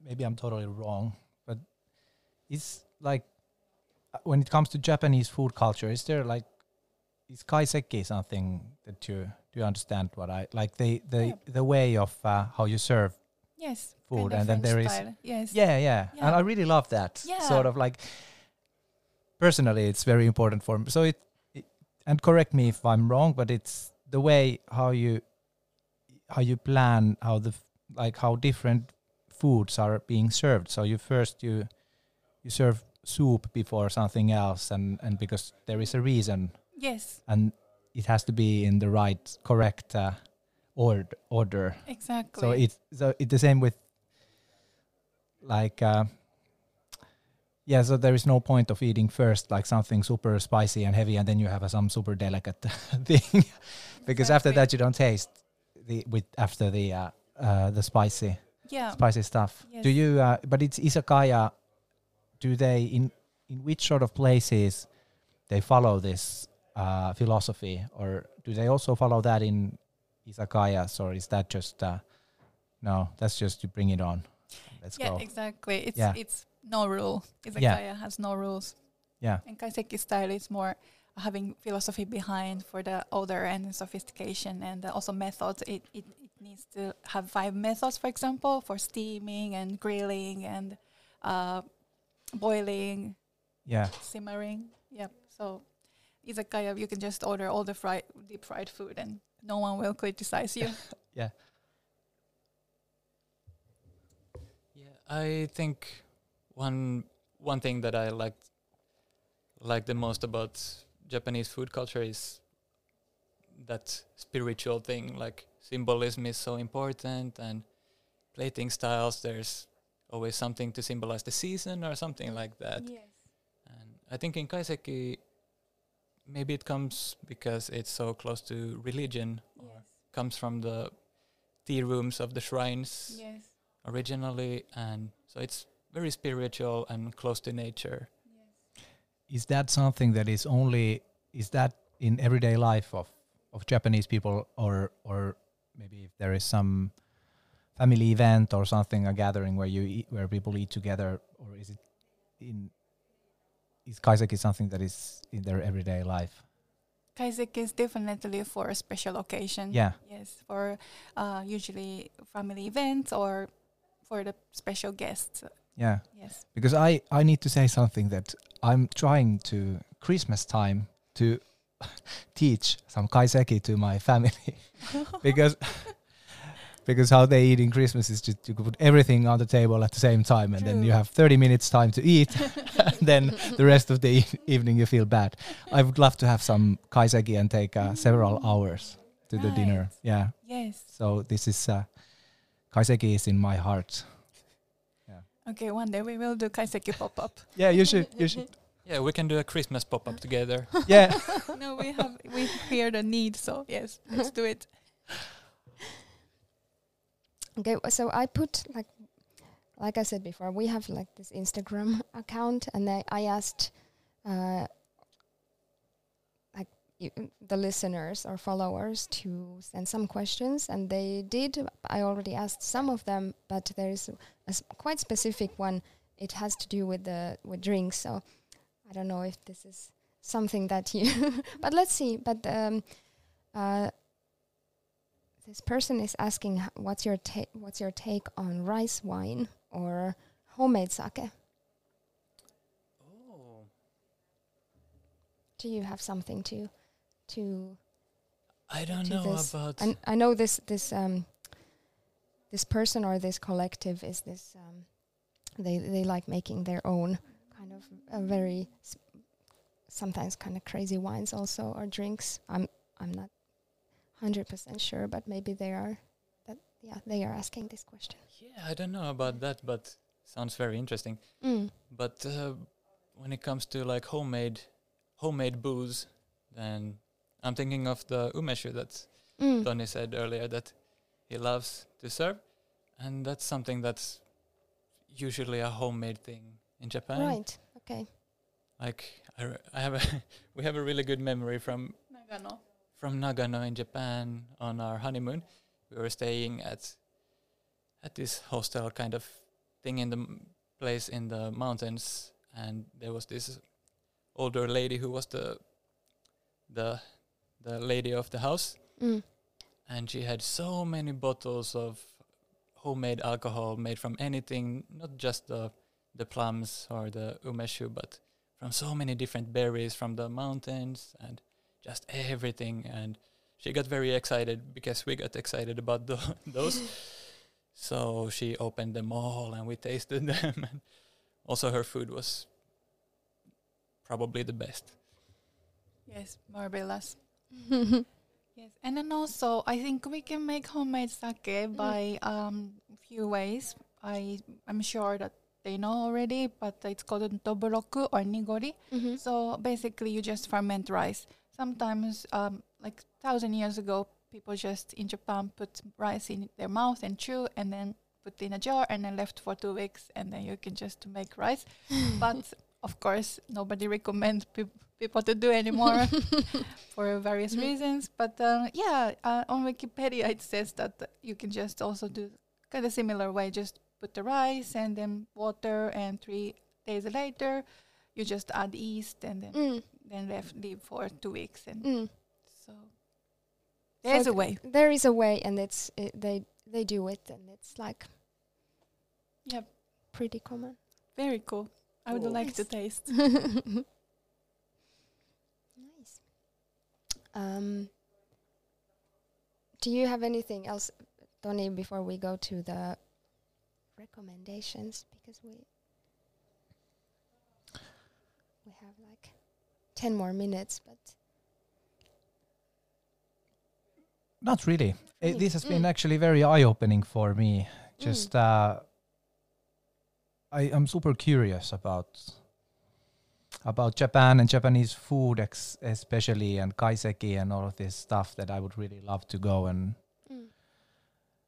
maybe I'm totally wrong, but it's like uh, when it comes to Japanese food culture, is there like is kaiseki something that you do you understand what I like the the Yeah. the way of uh, how you serve Yes. Food, and then French there is- style. Yes. Yeah, yeah, and I really love that. Yeah. Sort of like personally, it's very important for me. So it, and correct me if I'm wrong, but it's the way how you how you plan how the like how different foods are being served. So you first you you serve soup before something else, and and because there is a reason, Yes. and it has to be in the right correct uh, ord- order. Exactly. So it's so it's the same with like uh, yeah. So there is no point of eating first like something super spicy and heavy, and then you have some super delicate [LAUGHS] thing, because after that you don't taste the with after the uh, uh, the spicy yeah. spicy stuff. Do you? Uh, but it's izakaya. Do they in in which sort of places they follow this uh, philosophy, or do they also follow that in izakayas, or is that just uh, no? That's just to bring it on. Let's yeah, go. exactly. It's Yeah. it's no rule. Izakaya Yeah. has no rules. Yeah, And kaiseki style is more having philosophy behind for the order and sophistication and also methods. It, it it needs to have five methods, for example, for steaming and grilling and uh, boiling, yeah, simmering. Yep. So izakaya, you can just order all the fried deep fried food and no one will criticize you. Yeah. [LAUGHS] Yeah, I think one one thing that I liked like the most about Japanese food culture is that spiritual thing. Like symbolism is so important, and plating styles. There's always something to symbolize the season or something like that. yes. And I think in kaiseki, maybe it comes because it's so close to religion, or comes from the tea rooms of the shrines Yes. originally, and so it's very spiritual and close to nature. Yes. is that something that is only is that in everyday life of of Japanese people, or or maybe if there is some family event or something, a gathering where you eat, where people eat together, or is it in is kaiseki something that is in their everyday life? Kaiseki is definitely for a special occasion. Yeah, Yes, for uh, usually family events or for the special guests. Yeah. Yes. Because I I need to say something that I'm trying to Christmas time to [LAUGHS] teach some kaiseki to my family [LAUGHS] because because how they eat in Christmas is just you put everything on the table at the same time and then you have 30 minutes time to eat and [LAUGHS] then the rest of the e- evening you feel bad. I would love to have some kaiseki and take uh, several hours to the dinner. Yeah. Yes. So this is uh, kaiseki is in my heart. Okay, one day we will do kaiseki pop up. [LAUGHS] Yeah, you should you should. [LAUGHS] Yeah, we can do a Christmas pop up together. [LAUGHS] Yeah. no, we have we hear the need, so yes, let's do it. Okay, so I put like, like I said before, we have like this Instagram account, and I, I asked, uh, like you, the listeners or followers to send some questions, and they did. I already asked some of them, but there is a quite specific one. It has to do with the with drinks, so I don't know if this is something that you. [LAUGHS] but let's see. But um, uh, this person is asking what's your ta- what's your take on rice wine or homemade sake Oh. do you have something to to I don't to know this. about. i know this this um this person or this collective is this um they they like making their own kind of a very sometimes kind of crazy wines also or drinks i'm i'm not 100% sure but maybe they are that yeah they are asking this question yeah, I don't know about that, but sounds very interesting. mm. But uh, when it comes to like homemade homemade booze, then I'm thinking of the umeshu that Mm. Toni said earlier that he loves to serve, and that's something that's usually a homemade thing in Japan. right okay Like I, re- I have a [LAUGHS] we have a really good memory from Nagano. from Nagano in Japan on our honeymoon. We were staying at at this hostel kind of thing in the m- place in the mountains, and there was this older lady who was the the the lady of the house, mm. and she had so many bottles of homemade alcohol made from anything, not just the the plums or the umeshu, but from so many different berries from the mountains and just everything. And she got very excited because we got excited about tho- [LAUGHS] those. so she opened them all and we tasted [LAUGHS] them. and also, her food was probably the best. Yes, marvelous. [LAUGHS] Yes, and then also I think we can make homemade sake by um few ways. I I'm sure that they know already, but it's called doburoku or nigori. Mhm. So basically, you just ferment rice. Sometimes, um, like thousand years ago, people just in Japan put rice in their mouth and chew, and then put in a jar and then left for two weeks, and then you can just make rice. [LAUGHS] but of course, nobody recommends peop people to do anymore [LAUGHS] for various Mhm. reasons. But uh, yeah, uh, on Wikipedia it says that you can just also do kind of similar way. Just put the rice and then water, and three days later, you just add yeast and then Mm, then left leave for two weeks. And mm. so there's So a way. There is a way, and it's it, they they do it, and it's like yeah, pretty common. very cool. I would like to taste. [LAUGHS] nice. Um, do you have anything else, Toni, before we go to the recommendations? Because we we have like ten more minutes, but Not really. Eh, Really? this has been Mm. actually very eye-opening for me. Just uh, I am super curious about about Japan and Japanese food, ex- especially and kaiseki and all of this stuff that I would really love to go and mm,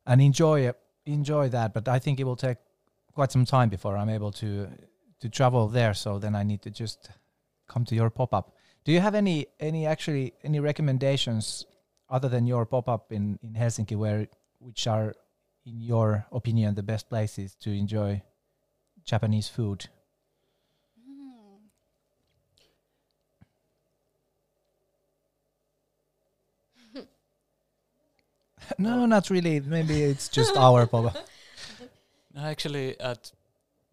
and enjoy enjoy that. But I think it will take quite some time before I'm able to to travel there. So then I need to just come to your pop up. Do you have any any actually any recommendations other than your pop up in in Helsinki, where which are in your opinion the best places to enjoy Japanese food? Mm. [LAUGHS] no, not really. Maybe it's just our pop up. [LAUGHS] No, actually, at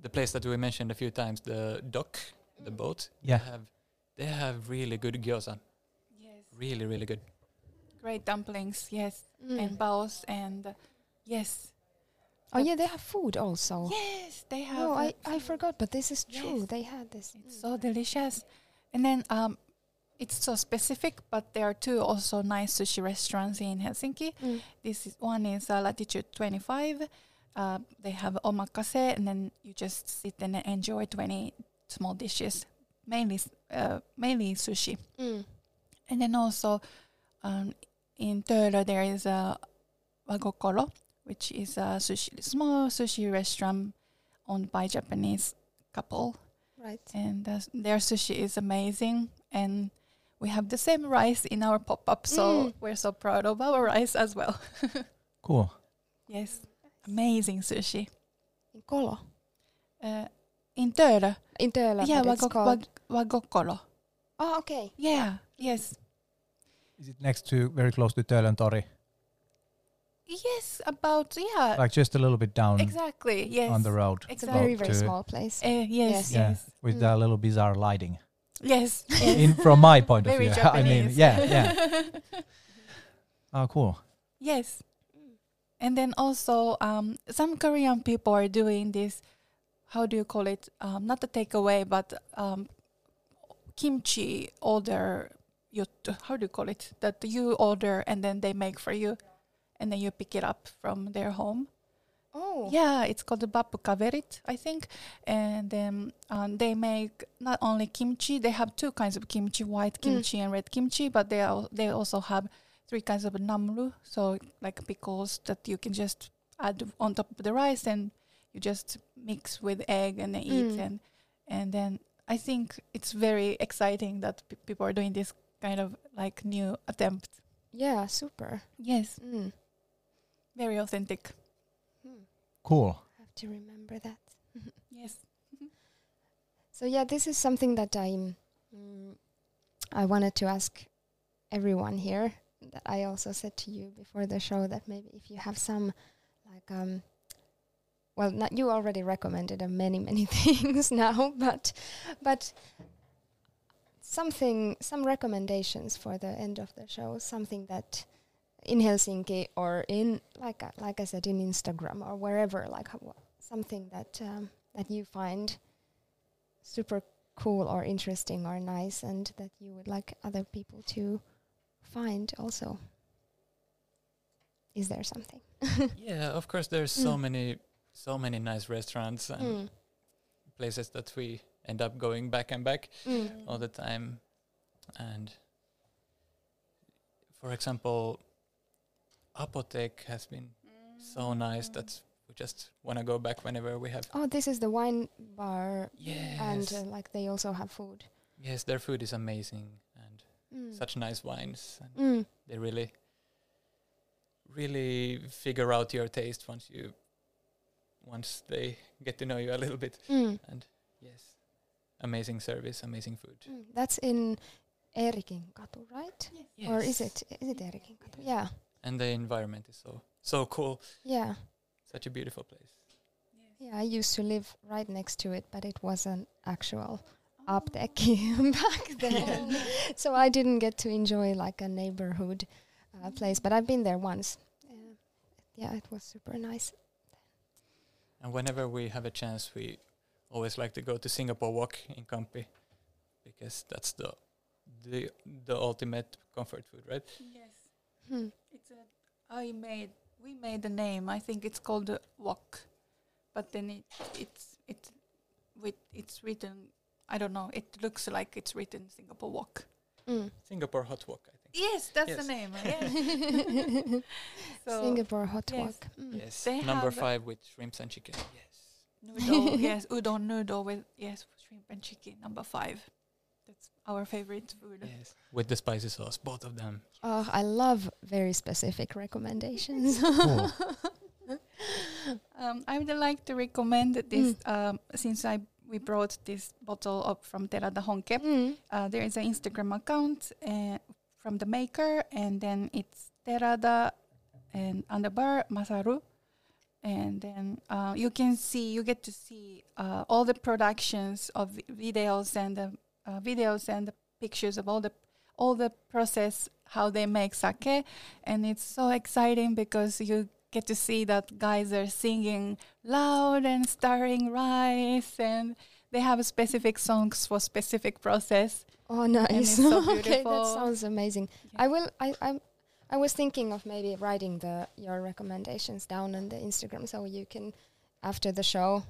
the place that we mentioned a few times, the dock, the boat, Yeah. they have they have really good gyoza. Yes. Really, really good. Great dumplings, yes. Mm. And baos and uh, yes. oh yeah, they have food also. Yes, they have. Oh, I, I forgot, but this is true. Yes. They had this. It's Mm. so delicious. And then um, it's so specific, but there are two also nice sushi restaurants in Helsinki. Mm. This is one is uh, Latitude 25. Uh, they have omakase, and then you just sit and enjoy 20 small dishes, mainly uh, mainly sushi. Mm. And then also um, in Töölö there is a Wagokoro, which is a sushi small sushi restaurant owned by Japanese couple Right. and uh, their sushi is amazing and we have the same rice in our pop-up so Mm. we're so proud of our rice as well [LAUGHS] Cool. yes amazing sushi In Kolo. uh, in Töölö In Töölö, yeah but it's Wagok- Wag- Wagokolo oh, okay. yeah yes Is it next to very close to Töölön Tori? yes about yeah Like just a little bit down exactly yes on the road. It's a very, very small place. Uh, yes Yes. Yeah, yes with Mm. the little bizarre lighting. Yes. In from my point of very view, [LAUGHS] I mean, yeah, yeah. Oh, cool. yes. And then also um, some korean people are doing this how do you call it? Um, not a takeaway but um, kimchi order juttu how do you call it? That you order and then they make for you and then you pick it up from their home Oh. yeah it's called the bappu kaverit i think and then um, they make not only kimchi they have two kinds of kimchi white Mm. kimchi and red kimchi but they al- they also have three kinds of namru so like pickles that you can just add on top of the rice and you just mix with egg and then eat Mm. and and then i think it's very exciting that p- people are doing this kind of like new attempt Yeah, super. yes Mm. very authentic Cool. Have to remember that. [LAUGHS] yes So yeah, this is something that I mm, I wanted to ask everyone here. That I also said to you before the show that maybe if you have some like um well not you already recommended uh, many many [LAUGHS] things now but but something some recommendations for the end of the show something that in Helsinki or in like I- like I said in Instagram or wherever like something that um, that you find super cool or interesting or nice and that you would like other people to find also is there something [LAUGHS] yeah, of course. There's so Mm. many, so many nice restaurants and Mm, places that we end up going back and back mm, all the time. And for example, Apotek has been so nice that we just want to go back whenever we have. oh this is the wine bar Yes, and uh, like they also have food yes, their food is amazing and mm. such nice wines. And Mm, they really, really figure out your taste once you, once they get to know you a little bit. mm, Yes, amazing service, amazing food. mm. that's in Eerikinkatu right or is it is it Eerikinkatu yeah And the environment is so so cool. yeah Such a beautiful place. yeah I used to live right next to it but it was an actual apteekki [LAUGHS] back [LAUGHS] then so I didn't get to enjoy like a neighborhood uh, place, but I've been there once. Uh, yeah, it was super nice. And whenever we have a chance, we always like to go to Singapore Wok in Kamppi because that's the the the ultimate comfort food, right? yes Hmm. It's a. I made. We made a name. I think it's called the wok, but then it it's it with it's written. I don't know. It looks like it's written Singapore wok. Mm. Singapore Hot Wok, I think. Yes, that's Yes. the name. [LAUGHS] Yes. so Singapore hot yes. walk. Mm. Yes, They number five with shrimps and chicken. Yes, noodle. [LAUGHS] yes, udon noodle with yes shrimp and chicken. Number five. That's our favorite food. Yes. With the spicy sauce, both of them. Oh, I love very specific recommendations. [LAUGHS] Cool. [LAUGHS] Um, I would like to recommend this um, since I we brought this bottle up from Terada Honke. Mm. Uh, there is an Instagram account uh, from the maker, and then it's Terada and underbar Masaru. And then uh, you can see, you get to see uh, all the productions of videos and the uh, videos and pictures of all the all the process how they make sake, and it's so exciting because you get to see that guys are singing loud and stirring rice, and they have specific songs for specific process. Oh, nice. it's so [LAUGHS] okay, that sounds amazing. Yeah. I will. I. I'm I was thinking of maybe writing the your recommendations down on the Instagram so you can, after the show,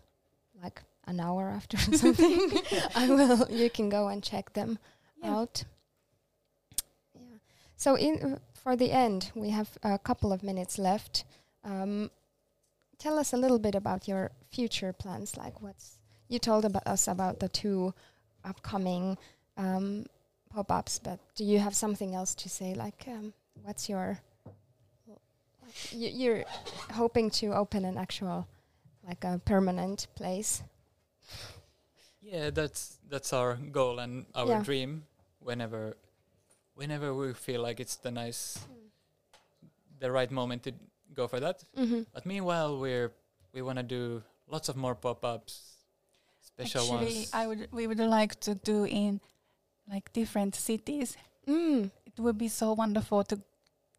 like an hour after [LAUGHS] something, [LAUGHS] I will. You can go and check them Yeah. out. Yeah. So in for the end, we have a couple of minutes left. Um, tell us a little bit about your future plans. Like what's you told about us about the two upcoming um, pop-ups, but do you have something else to say? Like um, what's your you're hoping to open an actual like a permanent place? Yeah, that's that's our goal and our Yeah. dream. Whenever, whenever we feel like it's the nice, the right moment to go for that. Mm-hmm. But meanwhile, we're we want to do lots of more pop-ups, special Actually, ones. I would we would like to do in like different cities. Mm. It would be so wonderful to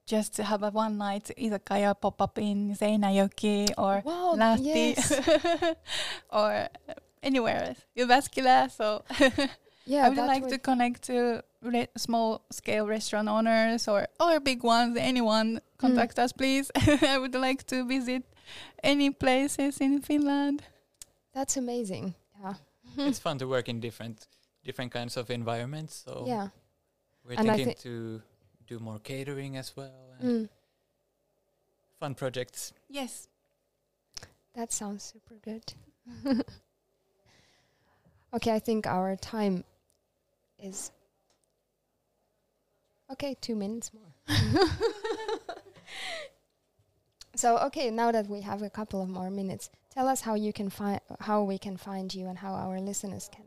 just to have a one night izakaya pop up in Seinäjoki or Wow, Lahti yes. [LAUGHS] or anywhere else. Jyväskylä. So [LAUGHS] Yeah, I would that like to connect to re- small scale restaurant owners or or big ones. Anyone contact us, please. [LAUGHS] I would like to visit any places in Finland. That's amazing. Yeah. [LAUGHS] it's fun to work in different different kinds of environments. So yeah. we're And thinking thi- to do more catering as well and Mm. fun projects. Yes. That sounds super good. Okay, I think our time is okay. Two minutes more. [LAUGHS] so okay, now that we have a couple of more minutes, tell us how you can find how we can find you and how our listeners can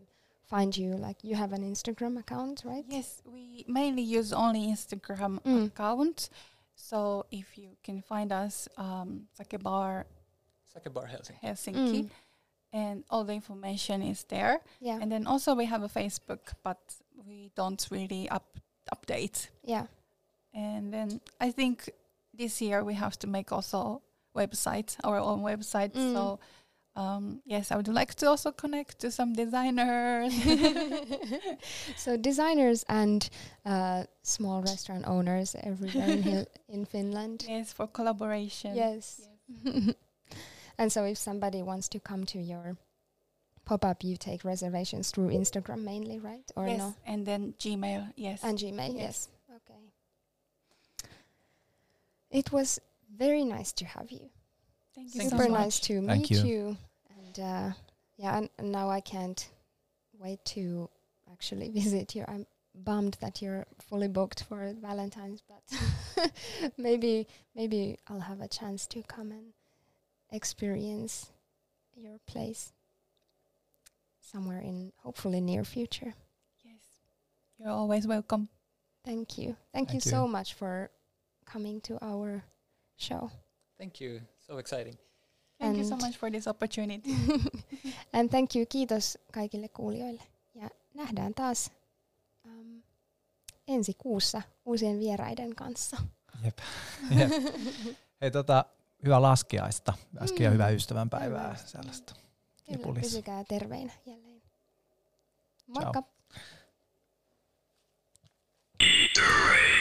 find you. Like you have an Instagram account, right? Yes, we mainly use only Instagram Mm. account. So if you can find us, um, Sake Bar Sake Bar Helsinki. Helsinki, Mm. And all the information is there. Yeah. And then also we have a Facebook, but we don't really up update. yeah. And then I think this year we have to make also website, our own website. Mm. So um, yes, I would like to also connect to some designers. [LAUGHS] so designers and uh, small restaurant owners everywhere in, [LAUGHS] in Finland. yes, for collaboration. Yes. [LAUGHS] and so if somebody wants to come to your pop-up, you take reservations through Instagram mainly, right? Or yes, no? and then Gmail. Yes. And Gmail, yes. Yes. Okay. It was very nice to have you. Thank you Thank so Super much. nice to Thank meet you. you. And uh, yeah, and, and now I can't wait to actually [LAUGHS] visit you. I'm bummed that you're fully booked for Valentine's, but [LAUGHS] maybe maybe I'll have a chance to come and experience your place somewhere in hopefully near future. Yes. You're always welcome. Thank you. Thank, you Thank you. so much for coming to our show. Thank you. So exciting. Thank you so much for this opportunity. [LAUGHS] And thank you, kiitos kaikille kuulijoille. Ja nähdään taas um, ensi kuussa uusien vieraiden kanssa. Jep. [LAUGHS] Jep. Hei tota, hyvää laskeaista, äsken ja ystävän hyvää mm. ystävänpäivää sellaista. Kyllä, pysykää terveinä jälleen. Moikka! Ciao.